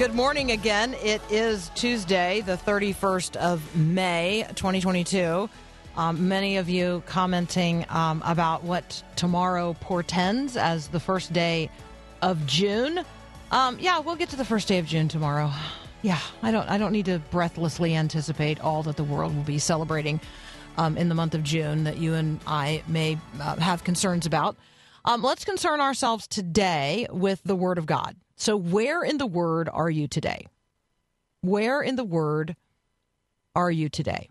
good morning again. It is Tuesday, the 31st of May, 2022. Um, many of you commenting um, about what tomorrow portends as the first day of June. Um, yeah, we'll get to the first day of June tomorrow. Yeah, I don't. I don't need to breathlessly anticipate all that the world will be celebrating um, in the month of June that you and I may uh, have concerns about. Um, let's concern ourselves today with the Word of God. So, where in the Word are you today? Where in the Word are you today?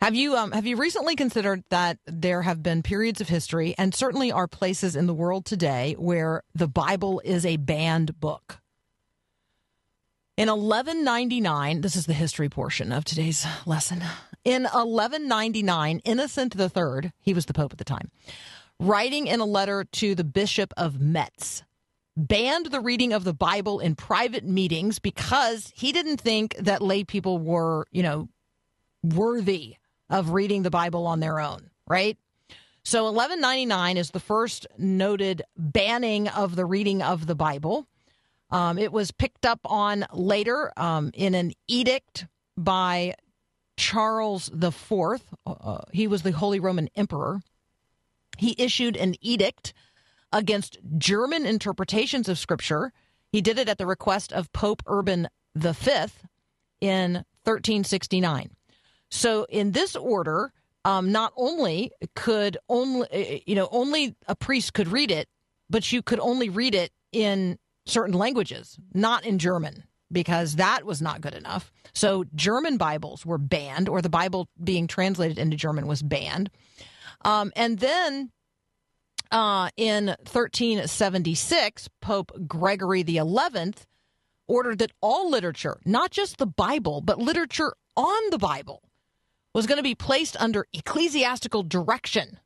Have you um, have you recently considered that there have been periods of history, and certainly are places in the world today where the Bible is a banned book? In 1199, this is the history portion of today's lesson. In 1199, Innocent III, he was the pope at the time, writing in a letter to the Bishop of Metz, banned the reading of the Bible in private meetings because he didn't think that lay people were, you know, worthy of reading the Bible on their own, right? So 1199 is the first noted banning of the reading of the Bible. Um, it was picked up on later um, in an edict by Charles IV. Uh, he was the Holy Roman Emperor. He issued an edict against German interpretations of Scripture. He did it at the request of Pope Urban V in 1369. So, in this order, um, not only could only eh, you know only a priest could read it, but you could only read it in certain languages, not in German, because that was not good enough. So German Bibles were banned, or the Bible being translated into German was banned. Um, and then uh, in 1376, Pope Gregory XI ordered that all literature, not just the Bible, but literature on the Bible, was going to be placed under ecclesiastical direction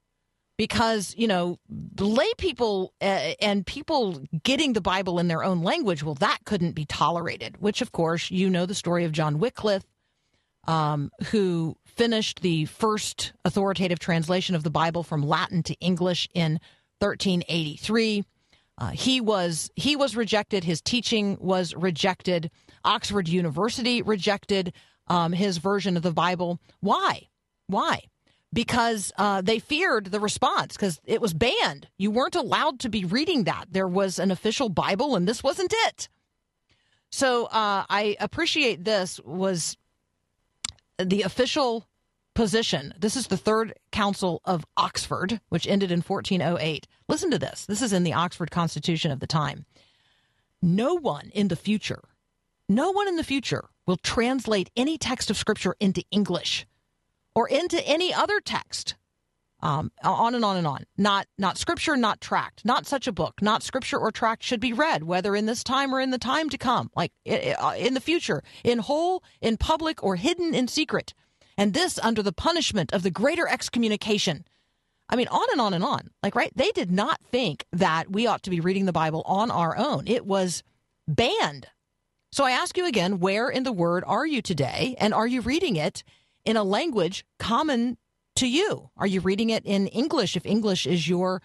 because, you know, lay people uh, and people getting the Bible in their own language, well, that couldn't be tolerated, which, of course, you know the story of John Wycliffe, um, who finished the first authoritative translation of the Bible from Latin to English in 1383. Uh, he was he was rejected. His teaching was rejected. Oxford University rejected um, his version of the Bible. Why? Why? Because uh, they feared the response because it was banned. You weren't allowed to be reading that. There was an official Bible, and this wasn't it. So uh, I appreciate this was the official position. This is the Third Council of Oxford, which ended in 1408. Listen to this. This is in the Oxford Constitution of the time. No one in the future, no one in the future will translate any text of Scripture into English or into any other text. Um, on and on and on. Not not scripture, not tract, not such a book, not scripture or tract should be read, whether in this time or in the time to come, like uh, in the future, in whole, in public, or hidden in secret and this under the punishment of the greater excommunication. I mean, on and on and on. Like, right? They did not think that we ought to be reading the Bible on our own. It was banned. So I ask you again, where in the Word are you today? And are you reading it in a language common to you? Are you reading it in English if English is your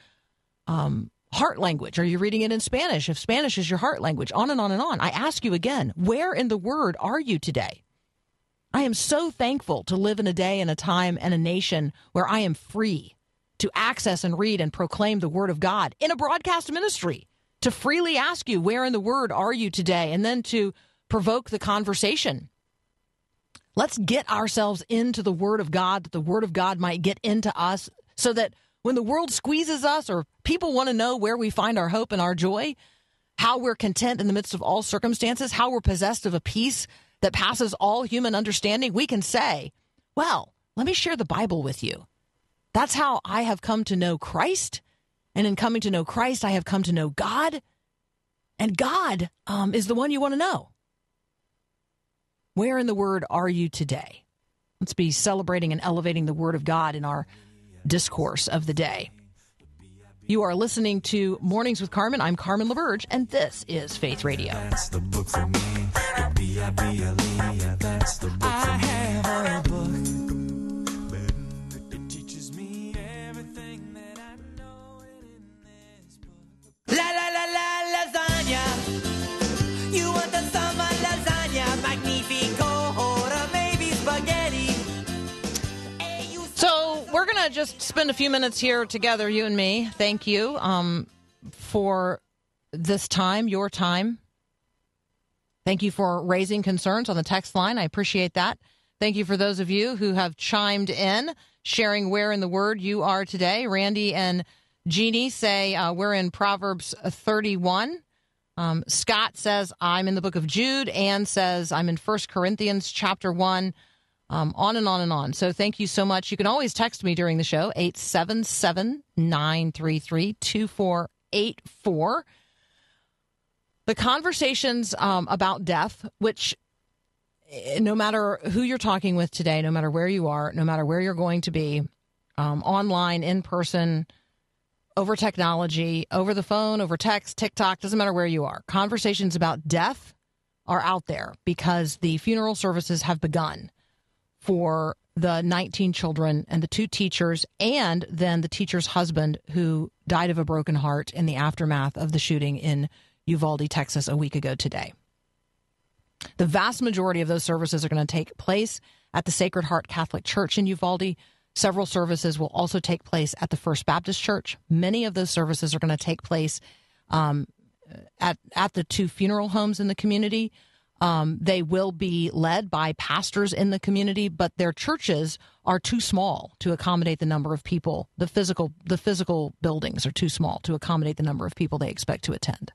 um, heart language? Are you reading it in Spanish if Spanish is your heart language? On and on and on. I ask you again, where in the Word are you today? I am so thankful to live in a day and a time and a nation where I am free to access and read and proclaim the Word of God in a broadcast ministry, to freely ask you, Where in the Word are you today? and then to provoke the conversation. Let's get ourselves into the Word of God, that the Word of God might get into us, so that when the world squeezes us or people want to know where we find our hope and our joy, how we're content in the midst of all circumstances, how we're possessed of a peace that passes all human understanding, we can say, well, let me share the Bible with you. That's how I have come to know Christ. And in coming to know Christ, I have come to know God. And God um, is the one you want to know. Where in the Word are you today? Let's be celebrating and elevating the Word of God in our discourse of the day. You are listening to Mornings with Carmen. I'm Carmen LaBerge, and this is Faith Radio. That's the book for me. B-I-B-L-E. That's the book for me. I have a book. It teaches me everything that I know in this. La la la la lasagna. You want the summer lasagna, magnifico, or maybe spaghetti. So we're gonna just spend a few minutes here together, you and me. Thank you um, for this time, your time. Thank you for raising concerns on the text line. I appreciate that. Thank you for those of you who have chimed in, sharing where in the Word you are today. Randy and Jeannie say uh, we're in Proverbs 31. Um, Scott says I'm in the book of Jude. Anne says I'm in First Corinthians chapter 1. Um, on and on and on. So thank you so much. You can always text me during the show, 877 933 2484. The conversations um, about death, which eh, no matter who you're talking with today, no matter where you are, no matter where you're going to be, um, online, in person, over technology, over the phone, over text, TikTok, doesn't matter where you are. Conversations about death are out there because the funeral services have begun for the 19 children and the two teachers, and then the teacher's husband who died of a broken heart in the aftermath of the shooting in Uvalde, Texas, a week ago today. The vast majority of those services are going to take place at the Sacred Heart Catholic Church in Uvalde. Several services will also take place at the First Baptist Church. Many of those services are going to take place um, at at the two funeral homes in the community. Um, they will be led by pastors in the community, but their churches are too small to accommodate the number of people. The physical the physical buildings are too small to accommodate the number of people they expect to attend.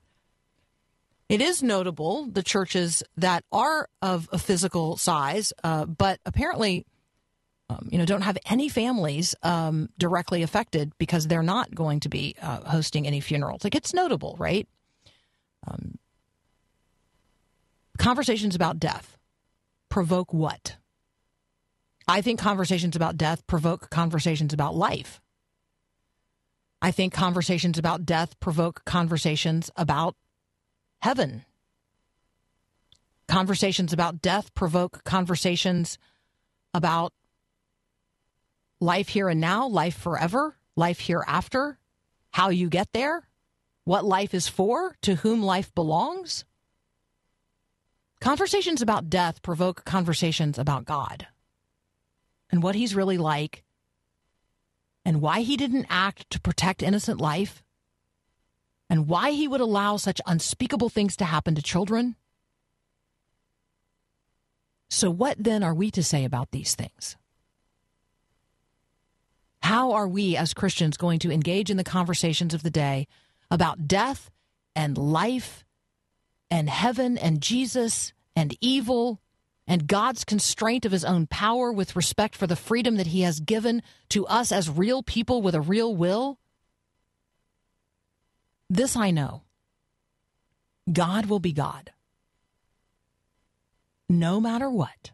It is notable the churches that are of a physical size, uh, but apparently, um, you know, don't have any families um, directly affected because they're not going to be uh, hosting any funerals. Like it's notable, right? Um, conversations about death provoke what? I think conversations about death provoke conversations about life. I think conversations about death provoke conversations about heaven. Conversations about death provoke conversations about life here and now, life forever, life hereafter, how you get there, what life is for, to whom life belongs. Conversations about death provoke conversations about God and what he's really like and why he didn't act to protect innocent life and why he would allow such unspeakable things to happen to children. So, what then are we to say about these things? How are we as Christians going to engage in the conversations of the day about death and life and heaven and Jesus and evil and God's constraint of his own power with respect for the freedom that he has given to us as real people with a real will? This I know God will be God, no matter what.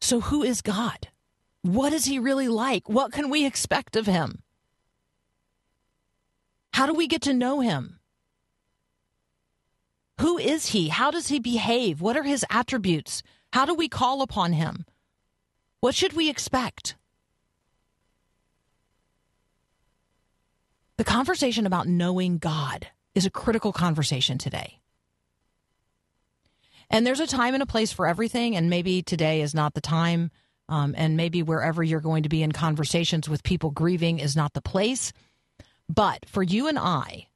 So, who is God? What is he really like? What can we expect of him? How do we get to know him? Who is he? How does he behave? What are his attributes? How do we call upon him? What should we expect? The conversation about knowing God is a critical conversation today. And there's a time and a place for everything, and maybe today is not the time, um, and maybe wherever you're going to be in conversations with people grieving is not the place. But for you and I,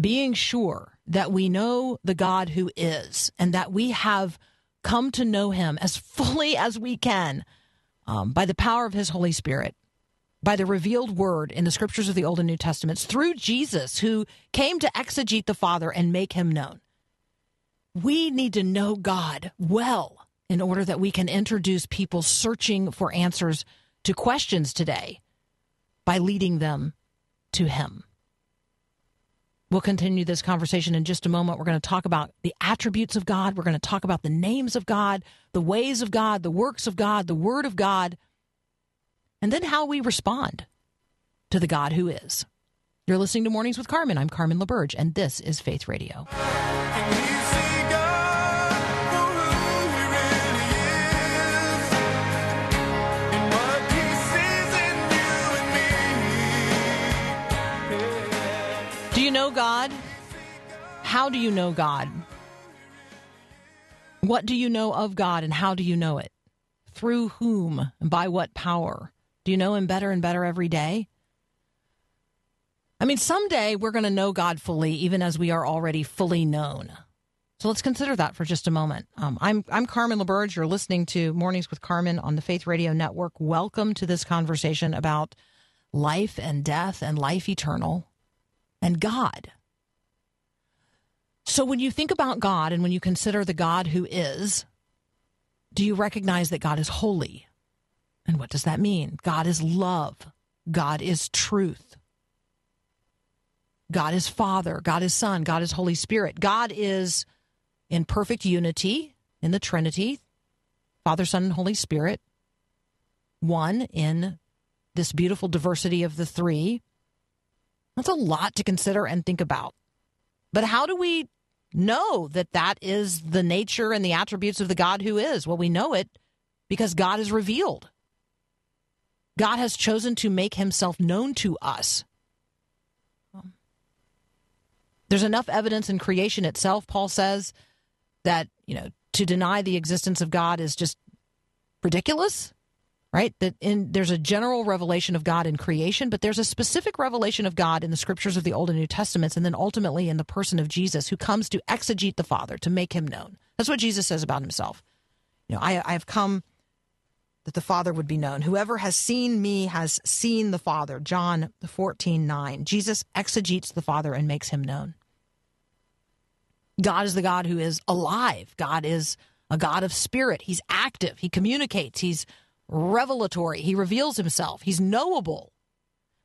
being sure that we know the God who is and that we have come to know him as fully as we can um, by the power of his Holy Spirit by the revealed word in the scriptures of the Old and New Testaments through Jesus, who came to exegete the Father and make him known. we need to know God well in order that we can introduce people searching for answers to questions today by leading them to Him. We'll continue this conversation in just a moment. We're going to talk about the attributes of God. We're going to talk about the names of God, the ways of God, the works of God, the Word of God, and then how we respond to the God who is. You're listening to Mornings with Carmen. I'm Carmen LaBerge, and this is Faith Radio. Do you know God? How do you know God? What do you know of God and how do you know it? Through whom by what power? Do you know Him better and better every day? I mean, someday we're going to know God fully, even as we are already fully known. So let's consider that for just a moment. Um, I'm I'm Carmen LaBerge. You're listening to Mornings with Carmen on the Faith Radio Network. Welcome to this conversation about life and death and life eternal and God. So when you think about God and when you consider the God who is, do you recognize that God is holy? And what does that mean? God is love. God is truth. God is Father, God is Son, God is Holy Spirit. God is in perfect unity in the Trinity, Father, Son, and Holy Spirit, one in this beautiful diversity of the three. That's a lot to consider and think about. But how do we know that that is the nature and the attributes of the God who is? Well, we know it because God is revealed. God has chosen to make himself known to us. There's enough evidence in creation itself, Paul says, that, you know, to deny the existence of God is just ridiculous, right? That in there's a general revelation of God in creation, but there's a specific revelation of God in the scriptures of the Old and New Testaments, and then ultimately in the person of Jesus, who comes to exegete the Father, to make him known. That's what Jesus says about himself. You know, I, I have come that the Father would be known. Whoever has seen me has seen the Father. John 14, 9. Jesus exegetes the Father and makes him known. God is the God who is alive. God is a God of spirit. He's active. He communicates. He's revelatory. He reveals himself. He's knowable.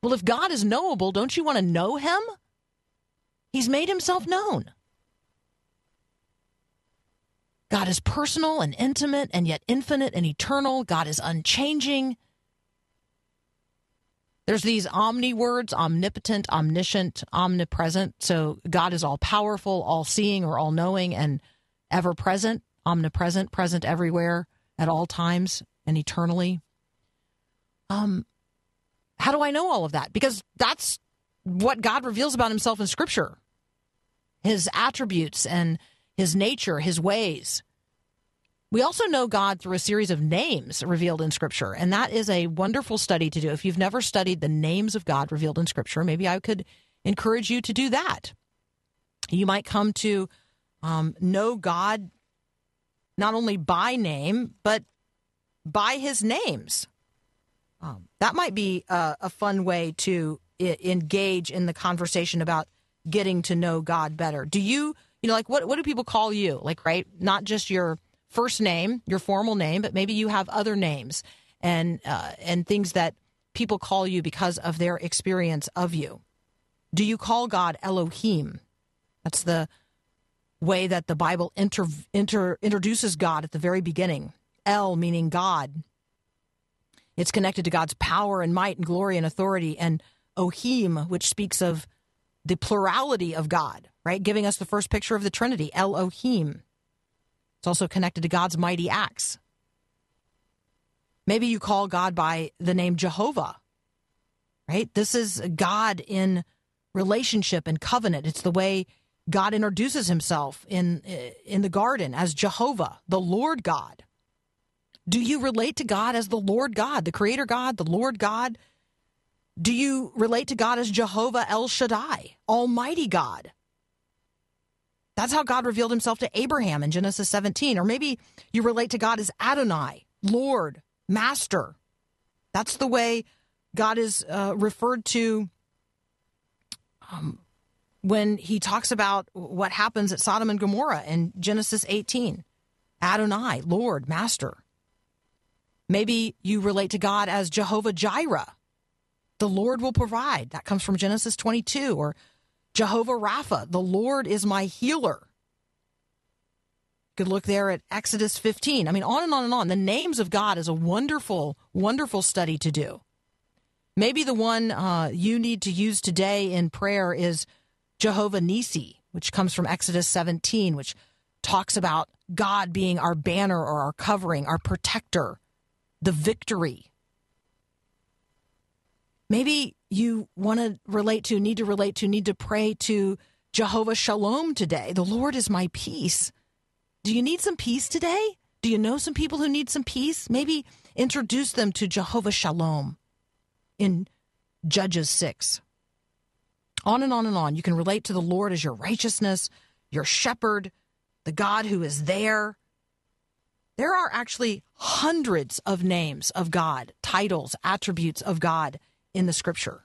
Well, if God is knowable, don't you want to know him? He's made himself known. God is personal and intimate and yet infinite and eternal. God is unchanging. There's these omni words omnipotent, omniscient, omnipresent. So God is all powerful, all seeing, or all knowing, and ever present, omnipresent, present everywhere at all times and eternally. Um, how do I know all of that? Because that's what God reveals about himself in Scripture his attributes and his nature, his ways. We also know God through a series of names revealed in Scripture, and that is a wonderful study to do. If you've never studied the names of God revealed in Scripture, maybe I could encourage you to do that. You might come to um, know God not only by name, but by his names. Um, that might be a, a fun way to I- engage in the conversation about getting to know God better. Do you, you know, like what, what do people call you? Like, right? Not just your first name, your formal name, but maybe you have other names and uh, and things that people call you because of their experience of you. Do you call God Elohim? That's the way that the Bible inter, inter, introduces God at the very beginning. El meaning God. It's connected to God's power and might and glory and authority, and Ohim, which speaks of the plurality of God, right? Giving us the first picture of the Trinity, Elohim. It's also connected to God's mighty acts. Maybe you call God by the name Jehovah, right? This is God in relationship and covenant. It's the way God introduces himself in eh, in the garden as Jehovah, the Lord God. Do you relate to God as the Lord God, the creator God, the Lord God? Do you relate to God as Jehovah El Shaddai, Almighty God? That's how God revealed himself to Abraham in Genesis 17. Or maybe you relate to God as Adonai, Lord, Master. That's the way God is uh, referred to um, when he talks about what happens at Sodom and Gomorrah in Genesis 18 Adonai, Lord, Master. Maybe you relate to God as Jehovah Jireh. The Lord will provide. That comes from Genesis 22. Or Jehovah Rapha, the Lord is my healer. You could look there at Exodus 15. I mean, on and on and on. The names of God is a wonderful, wonderful study to do. Maybe the one uh, you need to use today in prayer is Jehovah Nisi, which comes from Exodus 17, which talks about God being our banner or our covering, our protector, the victory. Maybe you want to relate to, need to relate to, need to pray to Jehovah Shalom today. The Lord is my peace. Do you need some peace today? Do you know some people who need some peace? Maybe introduce them to Jehovah Shalom in Judges 6. On and on and on. You can relate to the Lord as your righteousness, your shepherd, the God who is there. There are actually hundreds of names of God, titles, attributes of God in the scripture.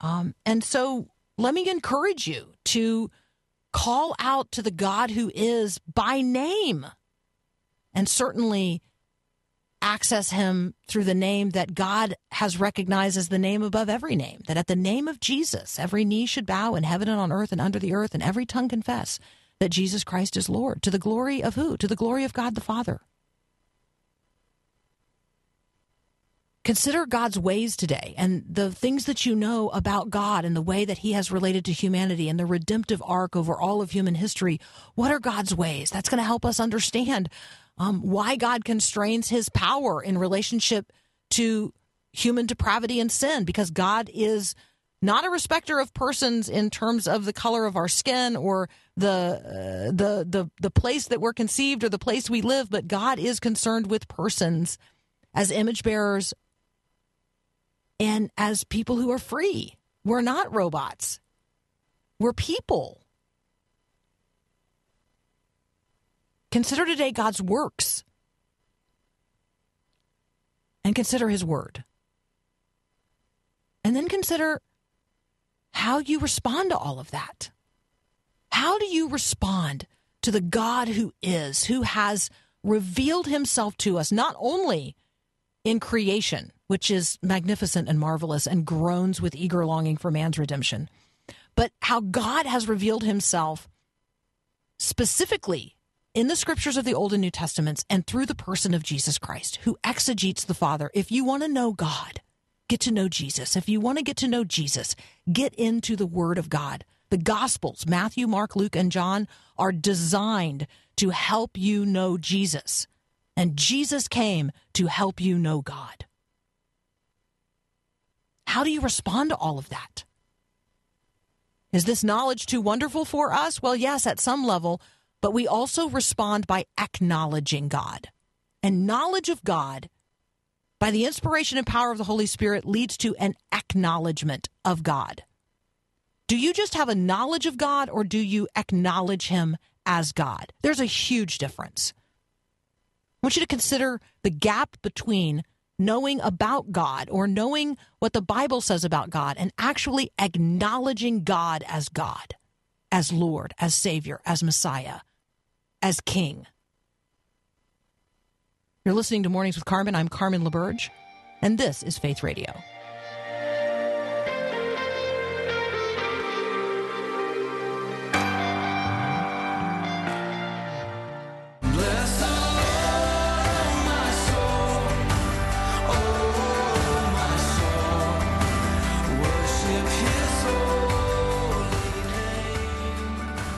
Um, and so let me encourage you to call out to the God who is by name. And certainly access him through the name that God has recognized as the name above every name. That at the name of Jesus, every knee should bow in heaven and on earth and under the earth, and every tongue confess that Jesus Christ is Lord. To the glory of who? To the glory of God the Father. Consider God's ways today and the things that you know about God and the way that He has related to humanity and the redemptive arc over all of human history. What are God's ways? That's going to help us understand um, why God constrains his power in relationship to human depravity and sin, because God is not a respecter of persons in terms of the color of our skin or the uh, the the the place that we're conceived or the place we live, but God is concerned with persons as image bearers and as people who are free. We're not robots. We're people. Consider today God's works and consider his word. And then consider how you respond to all of that. How do you respond to the God who is, who has revealed himself to us, not only in creation, which is magnificent and marvelous and groans with eager longing for man's redemption, but how God has revealed himself specifically in the scriptures of the Old and New Testaments and through the person of Jesus Christ, who exegetes the Father. If you want to know God, get to know Jesus. If you want to get to know Jesus, get into the Word of God. The Gospels, Matthew, Mark, Luke, and John, are designed to help you know Jesus. And Jesus came to help you know God. How do you respond to all of that? Is this knowledge too wonderful for us? Well, yes, at some level, but we also respond by acknowledging God. And knowledge of God, by the inspiration and power of the Holy Spirit, leads to an acknowledgement of God. Do you just have a knowledge of God or do you acknowledge Him as God? There's a huge difference. I want you to consider the gap between knowing about God or knowing what the Bible says about God and actually acknowledging God as God, as Lord, as Savior, as Messiah as king. You're listening to Mornings with Carmen. I'm Carmen LaBerge, and this is Faith Radio.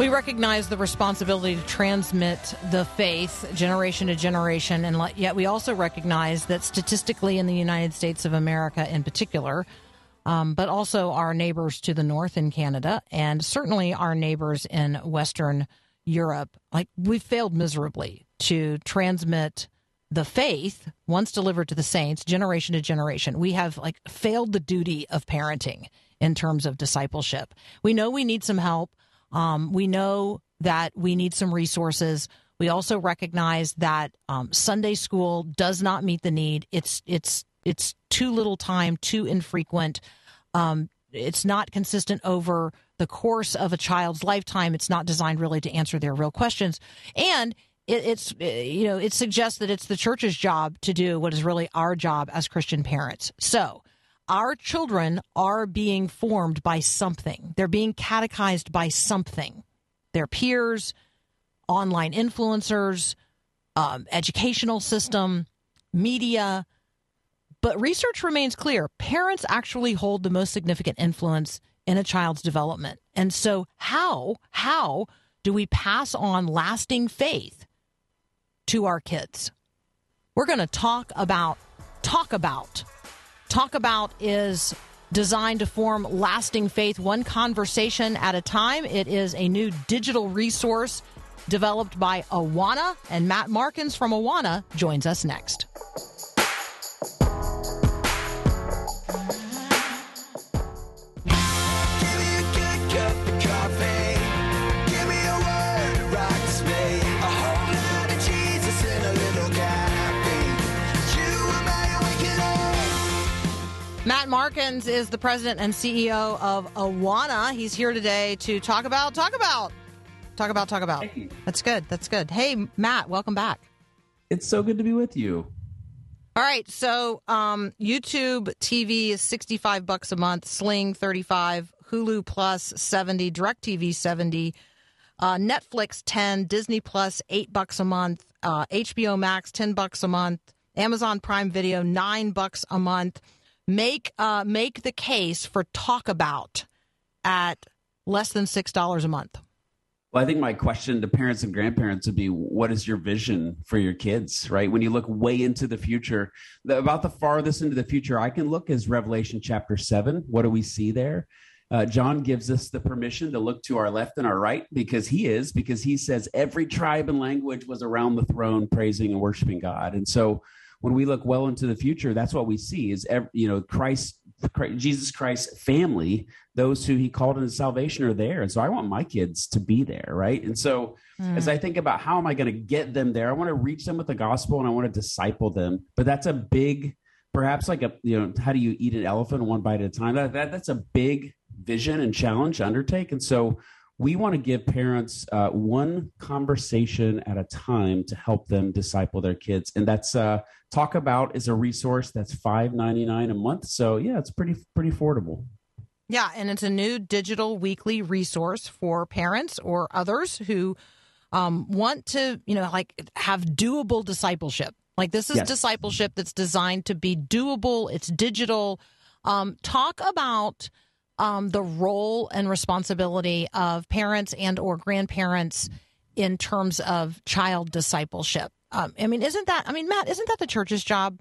We recognize the responsibility to transmit the faith generation to generation, and yet we also recognize that statistically, in the United States of America in particular, um, but also our neighbors to the north in Canada, and certainly our neighbors in Western Europe, like we've failed miserably to transmit the faith once delivered to the saints generation to generation. We have like failed the duty of parenting in terms of discipleship. We know we need some help. Um, we know that we need some resources. We also recognize that um, Sunday school does not meet the need. It's it's it's too little time, too infrequent. Um, it's not consistent over the course of a child's lifetime. It's not designed really to answer their real questions. And it, it's you know it suggests that it's the church's job to do what is really our job as Christian parents. So our children are being formed by something. They're being catechized by something. Their peers, online influencers, um, educational system, media. But research remains clear. Parents actually hold the most significant influence in a child's development. And so how how do we pass on lasting faith to our kids? We're going to talk about talk about Talk About is designed to form lasting faith one conversation at a time. It is a new digital resource developed by Awana, and Matt Markins from Awana joins us next. Matt Markins is the president and CEO of Awana. He's here today to talk about, talk about, talk about, talk about. That's good. That's good. Hey, Matt, welcome back. It's so good to be with you. All right. So, um, YouTube TV is 65 bucks a month, Sling 35, Hulu Plus 70, DirecTV 70, uh, Netflix 10, Disney Plus 8 bucks a month, uh, HBO Max 10 bucks a month, Amazon Prime Video 9 bucks a month make uh, make the case for talk about at less than six dollars a month? Well, I think my question to parents and grandparents would be what is your vision for your kids, right? When you look way into the future, the, about the farthest into the future I can look is Revelation chapter 7. What do we see there? Uh, John gives us the permission to look to our left and our right because he is, because he says every tribe and language was around the throne praising and worshiping God. And so when we look well into the future, that's what we see is every, you know Christ, Christ, Jesus Christ's family, those who He called into salvation are there, and so I want my kids to be there, right? And so mm. as I think about how am I going to get them there, I want to reach them with the gospel and I want to disciple them, but that's a big, perhaps like a you know how do you eat an elephant one bite at a time? That, that that's a big vision and challenge to undertake, and so we want to give parents uh, one conversation at a time to help them disciple their kids and that's uh, talk about is a resource that's $5.99 a month. So yeah it's pretty pretty affordable. Yeah and it's a new digital weekly resource for parents or others who um, want to you know like have doable discipleship. Like this is yes. discipleship that's designed to be doable. It's digital. Um, talk about um, the role and responsibility of parents and or grandparents in terms of child discipleship. Um, I mean, isn't that? I mean, Matt, isn't that the church's job?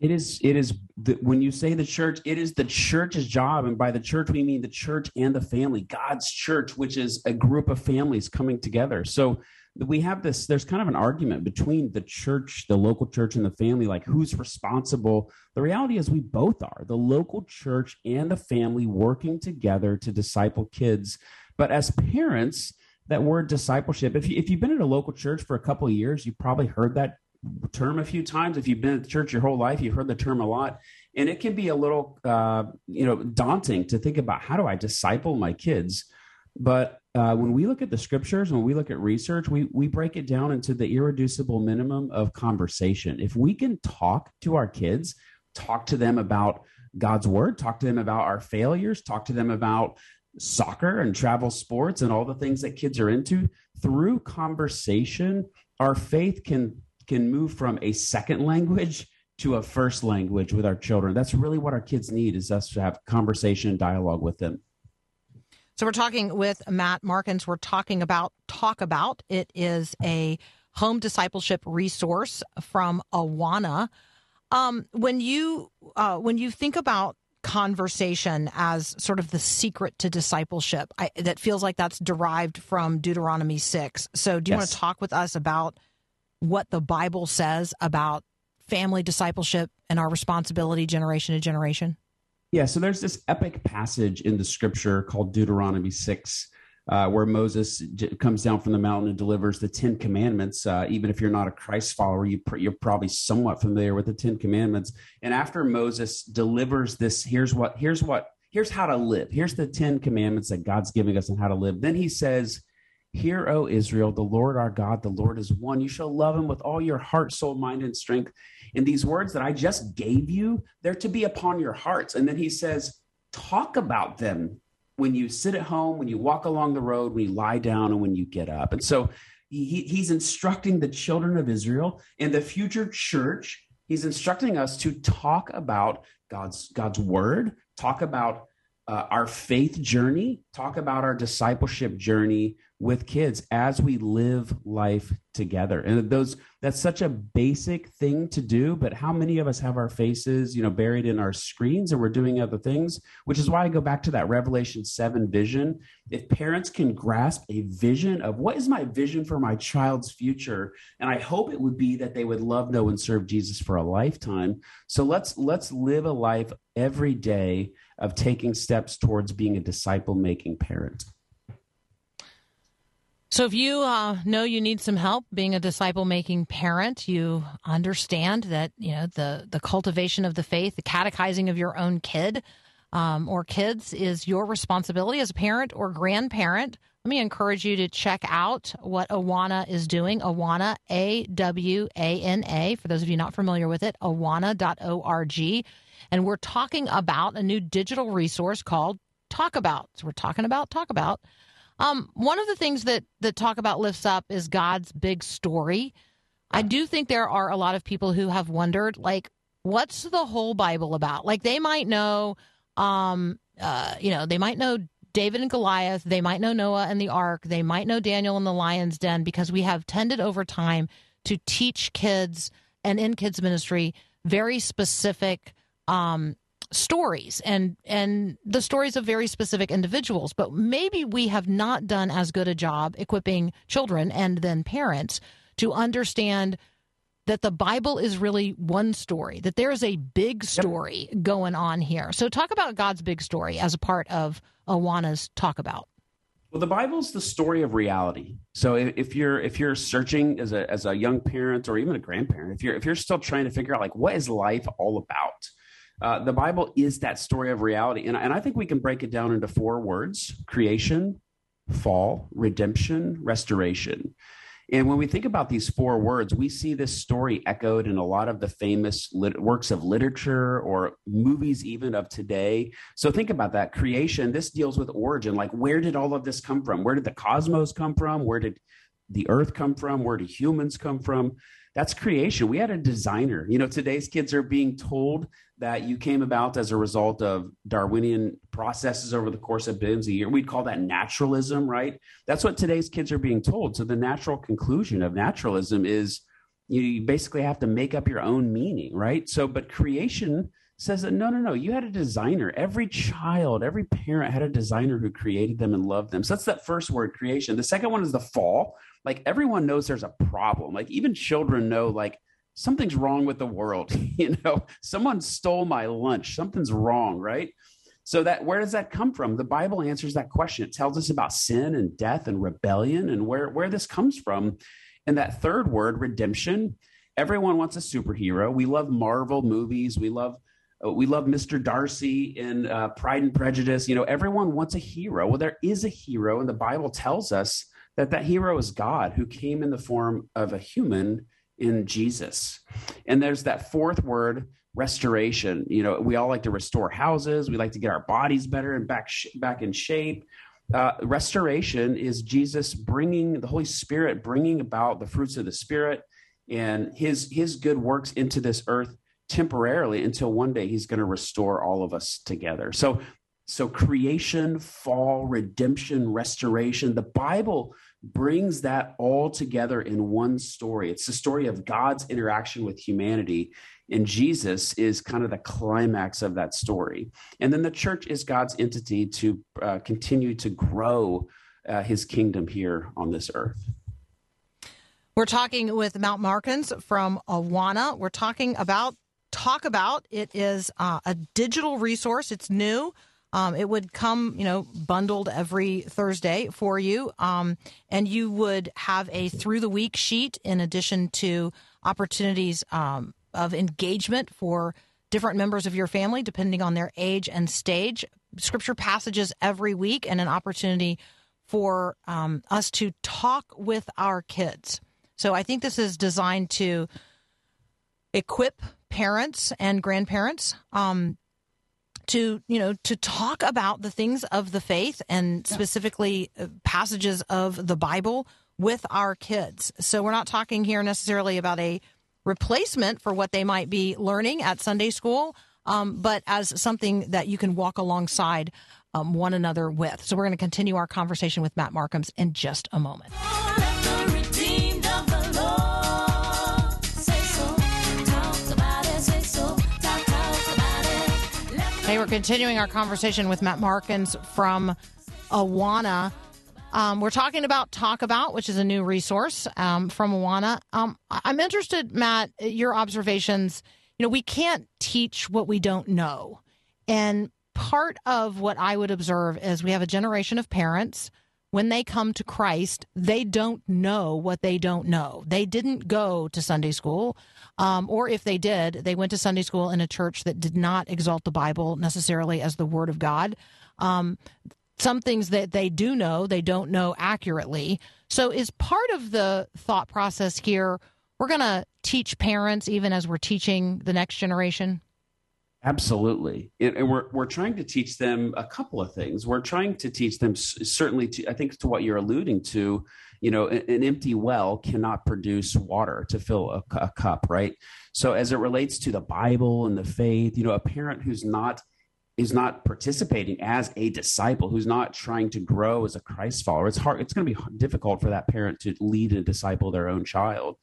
It is. It is. The, when you say the church, it is the church's job, and by the church we mean the church and the family, God's church, which is a group of families coming together. So we have this there's kind of an argument between the church the local church and the family like who's responsible the reality is we both are the local church and the family working together to disciple kids but as parents that word discipleship. If, you, if you've been at a local church for a couple of years you've probably heard that term a few times. If you've been at church your whole life you've heard the term a lot. And it can be a little uh, you know daunting to think about how do i disciple my kids? But uh, when we look at the scriptures, and when we look at research, we, we break it down into the irreducible minimum of conversation. If we can talk to our kids, talk to them about God's word, talk to them about our failures, talk to them about soccer and travel sports and all the things that kids are into through conversation our faith can can move from a second language to a first language with our children that's really what our kids need is us to have conversation and dialogue with them so we're talking with Matt Markins. We're talking about Talk About. It is a home discipleship resource from Awana. Um, when you uh, when you think about conversation as sort of the secret to discipleship, I, that feels like that's derived from Deuteronomy six. So do you yes. want to talk with us about what the Bible says about family discipleship and our responsibility generation to generation? Yeah, so there's this epic passage in the scripture called Deuteronomy 6, uh, where Moses j- comes down from the mountain and delivers the Ten Commandments. Uh, even if you're not a Christ follower, you pr- you're probably somewhat familiar with the Ten Commandments. And after Moses delivers this, here's what here's what here's how to live. Here's the 10 commandments that God's giving us on how to live. Then he says, Hear, O Israel, the Lord our God, the Lord is one. You shall love him with all your heart, soul, mind, and strength. And these words that I just gave you, they're to be upon your hearts. And then he says, Talk about them when you sit at home, when you walk along the road, when you lie down, and when you get up. And so he, he's instructing the children of Israel and the future church. He's instructing us to talk about God's God's word, talk about uh, our faith journey, talk about our discipleship journey with kids as we live life together. And those that's such a basic thing to do, but how many of us have our faces, you know, buried in our screens and we're doing other things, which is why I go back to that Revelation 7 vision. If parents can grasp a vision of what is my vision for my child's future, and I hope it would be that they would love, know and serve Jesus for a lifetime. So let's let's live a life every day of taking steps towards being a disciple making parent. So, if you uh, know you need some help being a disciple making parent, you understand that you know the the cultivation of the faith, the catechizing of your own kid um, or kids is your responsibility as a parent or grandparent. Let me encourage you to check out what Awana is doing. Awana, A W A N A, for those of you not familiar with it, awana.org. And we're talking about a new digital resource called Talk About. So, we're talking about Talk About um, one of the things that that talk about lifts up is God's big story. I do think there are a lot of people who have wondered, like, what's the whole Bible about? Like, they might know, um, uh, you know, they might know David and Goliath, they might know Noah and the Ark, they might know Daniel and the lion's den, because we have tended over time to teach kids and in kids ministry very specific um, stories and and the stories of very specific individuals but maybe we have not done as good a job equipping children and then parents to understand that the bible is really one story that there is a big story yep. going on here. So talk about god's big story as a part of awana's talk about. Well the bible's the story of reality. So if you're if you're searching as a as a young parent or even a grandparent if you're if you're still trying to figure out like what is life all about uh, the Bible is that story of reality. And, and I think we can break it down into four words creation, fall, redemption, restoration. And when we think about these four words, we see this story echoed in a lot of the famous lit- works of literature or movies, even of today. So think about that creation. This deals with origin. Like, where did all of this come from? Where did the cosmos come from? Where did the earth come from? Where do humans come from? That's creation. We had a designer. You know, today's kids are being told that you came about as a result of Darwinian processes over the course of billions of years. We'd call that naturalism, right? That's what today's kids are being told. So the natural conclusion of naturalism is you basically have to make up your own meaning, right? So, but creation says that no, no, no, you had a designer. Every child, every parent had a designer who created them and loved them. So that's that first word, creation. The second one is the fall. Like everyone knows there's a problem. Like even children know, like, something's wrong with the world you know? Someone stole my lunch. Something's wrong right? So that where does that come from? The bible answers that question. It tells us about sin and death and rebellion and where where this comes from. And that third word redemption everyone wants a superhero. We love marvel movies. We love uh, we love Mr. Darcy in uh, Pride and Prejudice. You know, everyone wants a hero. Well, there is a hero, and the Bible tells us that that hero is God who came in the form of a human in Jesus. And there's that fourth word, restoration. You know, we all like to restore houses, we like to get our bodies better and back sh- back in shape. Uh, restoration is Jesus bringing the Holy Spirit, bringing about the fruits of the Spirit and His His good works into this earth temporarily until one day He's going to restore all of us together. So, so creation, fall, redemption, restoration. The Bible brings that all together in one story. It's the story of God's interaction with humanity. And Jesus is kind of the climax of that story. And then the church is God's entity to uh, continue to grow uh, his kingdom here on this earth. We're talking with Matt Markins from Awana. We're talking about Talk About. It is uh, a digital resource, it's new. Um, it would come, you know, bundled every Thursday for you, um, and you would have a through the week sheet in addition to opportunities um, of engagement for different members of your family, depending on their age and stage. scripture passages every week and an opportunity for um, us to talk with our kids. So I think this is designed to equip parents and grandparents um, to you know to talk about the things of the faith and specifically uh, passages of the Bible with our kids. So we're not talking here necessarily about a replacement for what they might be learning at Sunday school, um, but as something that you can walk alongside um, one another with. So we're going to continue our conversation with Matt Markins in just a moment. Hey, we're continuing our conversation with Matt Markins from Awana. Um, we're talking about Talk About, which is a new resource um, from Awana. Um, I'm interested, Matt, your observations. You know, we can't teach what we don't know. And part of what I would observe is we have a generation of parents when they come to Christ, they don't know what they don't know. They didn't go to Sunday school, um, or if they did, they went to Sunday school in a church that did not exalt the Bible necessarily as the Word of God. Um, some things that they do know, they don't know accurately. So, is part of the thought process here, we're going to teach parents even as we're teaching the next generation? Absolutely, and we're we're trying to teach them a couple of things. We're trying to teach them certainly to I think to what you're alluding to. You know, an empty well cannot produce water to fill a, a cup, right? So, as it relates to the Bible and the faith, you know, a parent who's not is not participating as a disciple, who's not trying to grow as a Christ follower, it's hard. It's going to be difficult for that parent to lead and disciple their own child.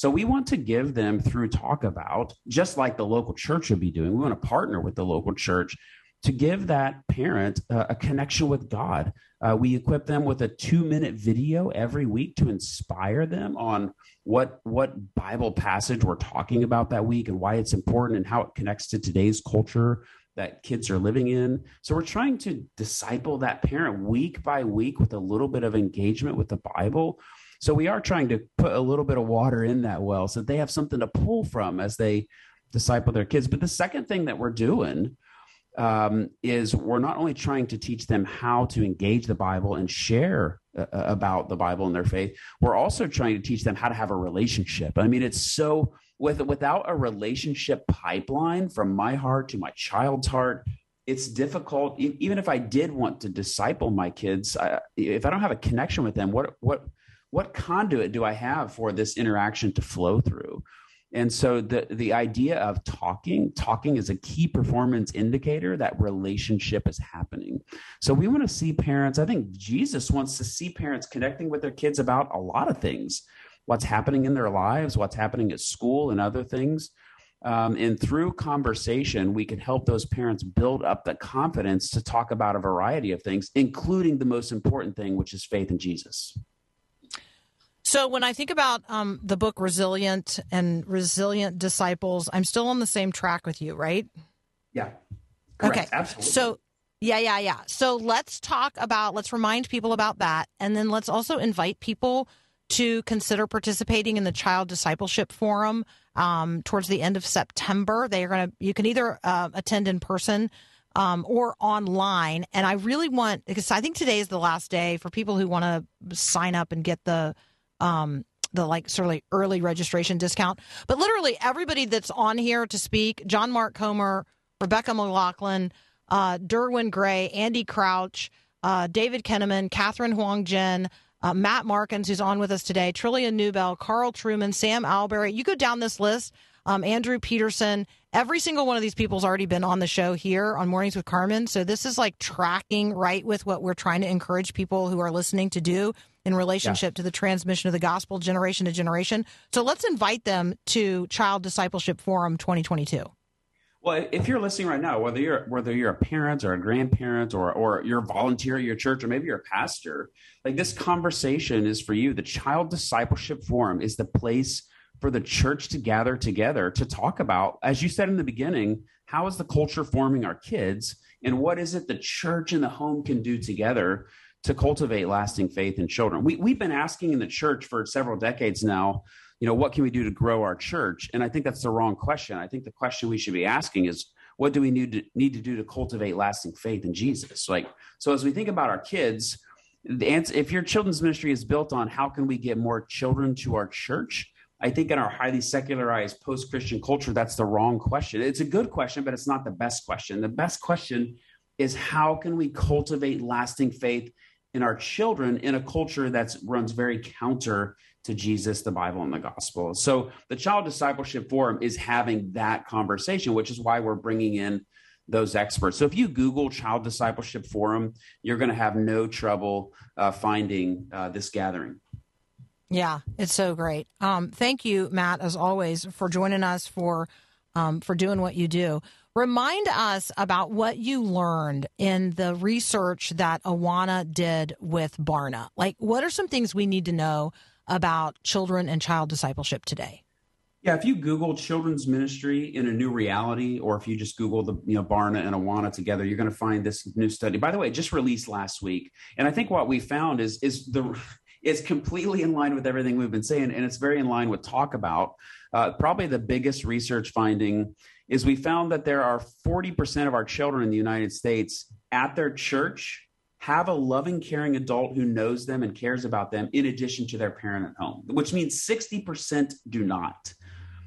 So we want to give them through talk about, just like the local church would be doing. We want to partner with the local church to give that parent uh, a connection with God. Uh, we equip them with a two minute video every week to inspire them on what what Bible passage we're talking about that week and why it's important and how it connects to today's culture that kids are living in. So we're trying to disciple that parent week by week with a little bit of engagement with the Bible so we are trying to put a little bit of water in that well so they have something to pull from as they disciple their kids. But the second thing that we're doing um, is we're not only trying to teach them how to engage the Bible and share uh, uh, about the Bible and their faith, we're also trying to teach them how to have a relationship. I mean, it's so with without a relationship pipeline from my heart to my child's heart it's difficult even if i did want to disciple my kids I, if i don't have a connection with them what what what conduit do I have for this interaction to flow through? And so the the idea of talking, talking is a key performance indicator that relationship is happening. So we want to see parents, I think Jesus wants to see parents connecting with their kids about a lot of things. What's happening in their lives, what's happening at school and other things. Um, and through conversation, we can help those parents build up the confidence to talk about a variety of things, including the most important thing, which is faith in Jesus. So when I think about um, the book Resilient and Resilient Disciples, I'm still on the same track with you, right? Yeah. Correct. Okay. Absolutely. So yeah, yeah, yeah. So let's talk about, let's remind people about that. And then let's also invite people to consider participating in the Child Discipleship Forum um, towards the end of September. They are going to, you can either uh, attend in person um, or online. And I really want, because I think today is the last day for people who want to sign up and get the, um, the like sort of like early registration discount. But literally everybody that's on here to speak, John Mark Comer, Rebecca McLaughlin, uh, Derwin Gray, Andy Crouch, uh, David Kinnaman, Catherine Huang Jen, uh, Matt Markins, who's on with us today, Trillia Newbell, Carl Trueman, Sam Allberry. You go down this list, um, Andrew Peterson. Every single one of these people's already been on the show here on Mornings with Carmen. So this is like tracking right with what we're trying to encourage people who are listening to do in relationship yeah. to the transmission of the gospel generation to generation. So let's invite them to Child Discipleship Forum 2022. Well, if you're listening right now, whether you're whether you're a parent or a grandparent or or you're a volunteer at your church or maybe you're a pastor, like this conversation is for you. The Child Discipleship Forum is the place for the church to gather together to talk about, as you said in the beginning, how is the culture forming our kids and what is it the church and the home can do together to cultivate lasting faith in children. We, we've been asking in the church for several decades now, you know, what can we do to grow our church? And I think that's the wrong question. I think the question we should be asking is, what do we need to need to do to cultivate lasting faith in Jesus? Like, so as we think about our kids, the answer, if your children's ministry is built on how can we get more children to our church, I think in our highly secularized post Christian culture, that's the wrong question. It's a good question, but it's not the best question. The best question is how can we cultivate lasting faith in our children in a culture that runs very counter to Jesus, the Bible, and the gospel. So the Child Discipleship Forum is having that conversation, which is why we're bringing in those experts. So if you Google Child Discipleship Forum, you're going to have no trouble uh, finding uh, this gathering. Yeah, it's so great. Um, thank you, Matt, as always, for joining us for um, for doing what you do. Remind us about what you learned in the research that Awana did with Barna. Like, what are some things we need to know about children and child discipleship today? Yeah, if you Google children's ministry in a new reality, or if you just Google the you know Barna and Awana together, you're going to find this new study. By the way, just released last week, and I think what we found is is the it's completely in line with everything we've been saying, and it's very in line with talk about. Uh, probably the biggest research finding is we found that there are 40% of our children in the United States at their church have a loving, caring adult who knows them and cares about them in addition to their parent at home, which means 60% do not.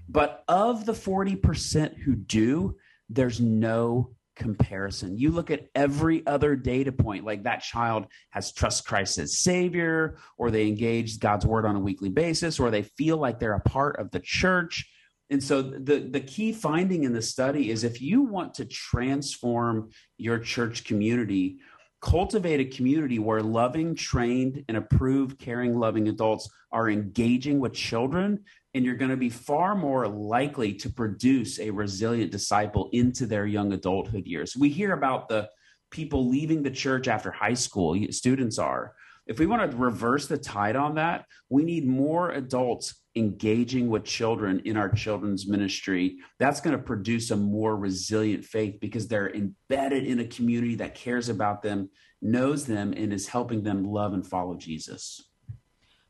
But of the 40% who do, there's no comparison. You look at every other data point, like that child has trust Christ as Savior, or they engage God's word on a weekly basis, or they feel like they're a part of the church. And so the, the key finding in the study is if you want to transform your church community, cultivate a community where loving, trained, and approved, caring, loving adults are engaging with children, and you're going to be far more likely to produce a resilient disciple into their young adulthood years. We hear about the people leaving the church after high school, students are. If we want to reverse the tide on that, we need more adults engaging with children in our children's ministry. That's going to produce a more resilient faith because they're embedded in a community that cares about them, knows them, and is helping them love and follow Jesus.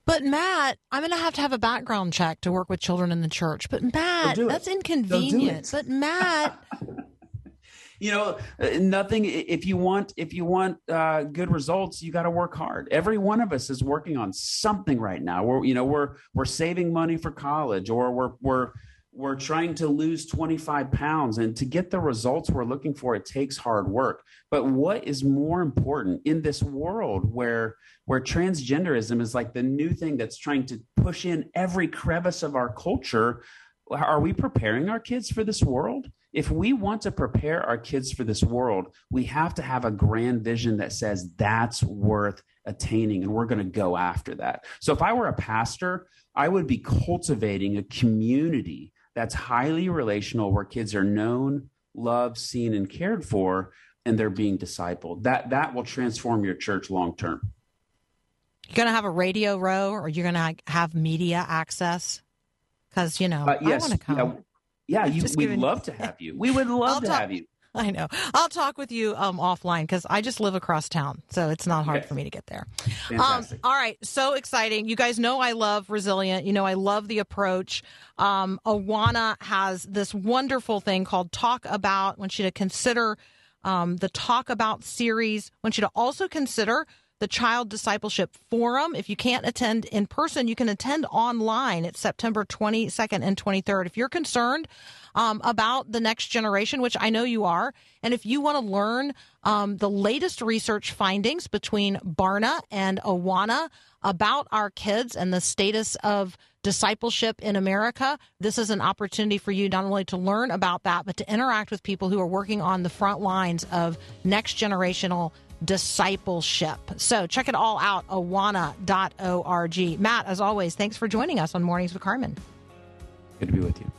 But Matt, I'm going to have to have a background check to work with children in the church. But Matt, that's inconvenient. But Matt, you know, uh, nothing. If you want, if you want uh, good results, you got to work hard. Every one of us is working on something right now. We're, you know, we're we're saving money for college, or we're we're we're trying to lose 25 pounds and to get the results we're looking for it takes hard work but what is more important in this world where where transgenderism is like the new thing that's trying to push in every crevice of our culture are we preparing our kids for this world if we want to prepare our kids for this world we have to have a grand vision that says that's worth attaining and we're going to go after that so if i were a pastor i would be cultivating a community that's highly relational where kids are known, loved, seen, and cared for, and they're being discipled. That that will transform your church long term. You're going to have a radio row, or you're going to have media access, because you know uh, yes, I want to come. Yeah, yeah you, we'd love to have you. We would love I'll to talk, have you. I know. I'll talk with you um, offline because I just live across town, so it's not hard okay. for me to get there. Um, all right, so exciting! You guys know I love resilient. You know I love the approach. Um, Awana has this wonderful thing called Talk About. I want you to consider um, the Talk About series. I want you to also consider the Child Discipleship Forum. If you can't attend in person, you can attend online. It's September 22nd and 23rd. If you're concerned um, about the next generation, which I know you are, and if you want to learn um, the latest research findings between Barna and Awana about our kids and the status of discipleship in America, this is an opportunity for you not only to learn about that, but to interact with people who are working on the front lines of next generational discipleship. So check it all out, awana.org. Matt, as always, thanks for joining us on Mornings with Carmen. Good to be with you.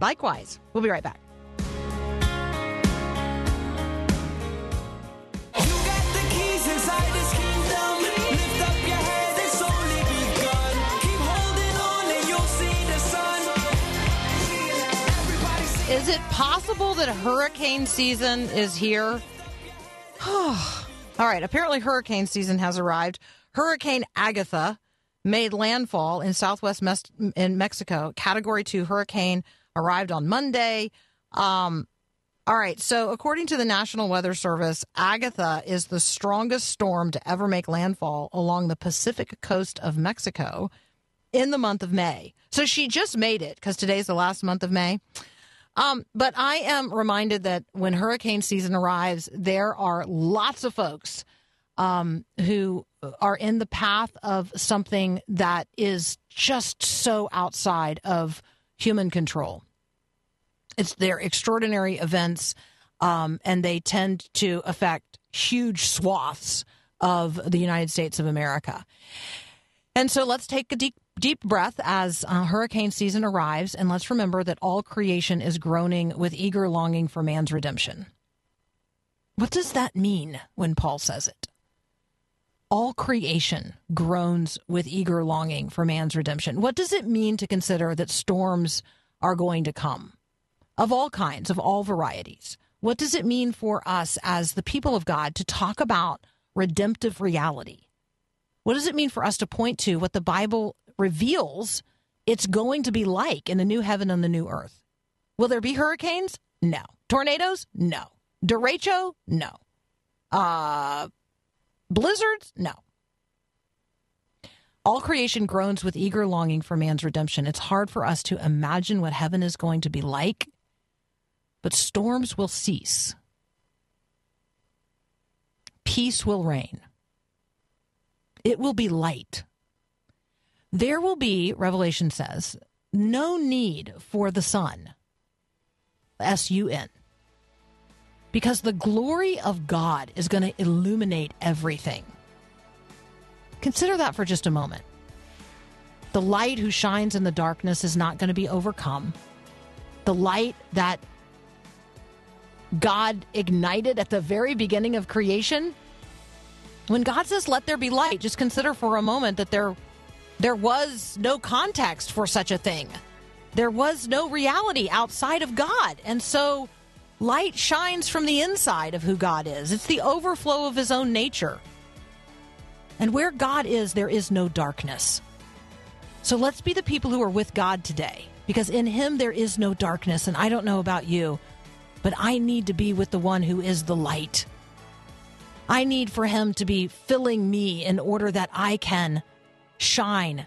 Likewise. We'll be right back. Is it possible that hurricane season is here? All right. Apparently, hurricane season has arrived. Hurricane Agatha made landfall in southwest Mes- in Mexico. Category two hurricane arrived on Monday. Um, All right. So, according to the National Weather Service, Agatha is the strongest storm to ever make landfall along the Pacific coast of Mexico in the month of May. So, she just made it because today's the last month of May. Um, but I am reminded that when hurricane season arrives, there are lots of folks um, who are in the path of something that is just so outside of human control. It's their extraordinary events, um, and they tend to affect huge swaths of the United States of America. And so let's take a deep, deep breath as uh, hurricane season arrives, and let's remember that all creation is groaning with eager longing for man's redemption. What does that mean when Paul says it? All creation groans with eager longing for man's redemption. What does it mean to consider that storms are going to come? of all kinds, of all varieties. What does it mean for us as the people of God to talk about redemptive reality? What does it mean for us to point to what the Bible reveals it's going to be like in the new heaven and the new earth? Will there be hurricanes? No. Tornadoes? No. Derecho? No. Uh, blizzards? No. All creation groans with eager longing for man's redemption. It's hard for us to imagine what heaven is going to be like but storms will cease. Peace will reign. It will be light. There will be, Revelation says, no need for the sun, S U N, because the glory of God is going to illuminate everything. Consider that for just a moment. The light who shines in the darkness is not going to be overcome. The light that God ignited at the very beginning of creation? When God says, let there be light, just consider for a moment that there, there was no context for such a thing. There was no reality outside of God. And so light shines from the inside of who God is, it's the overflow of his own nature. And where God is, there is no darkness. So let's be the people who are with God today, because in him there is no darkness. And I don't know about you but I need to be with the one who is the light. I need for him to be filling me in order that I can shine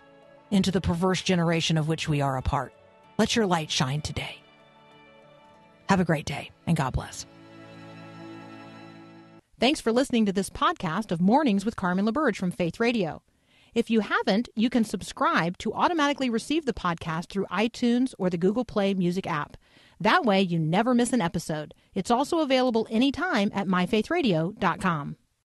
into the perverse generation of which we are a part. Let your light shine today. Have a great day and God bless. Thanks for listening to this podcast of Mornings with Carmen LaBerge from Faith Radio. If you haven't, you can subscribe to automatically receive the podcast through iTunes or the Google Play Music app. That way, you never miss an episode. It's also available anytime at myfaithradio.com.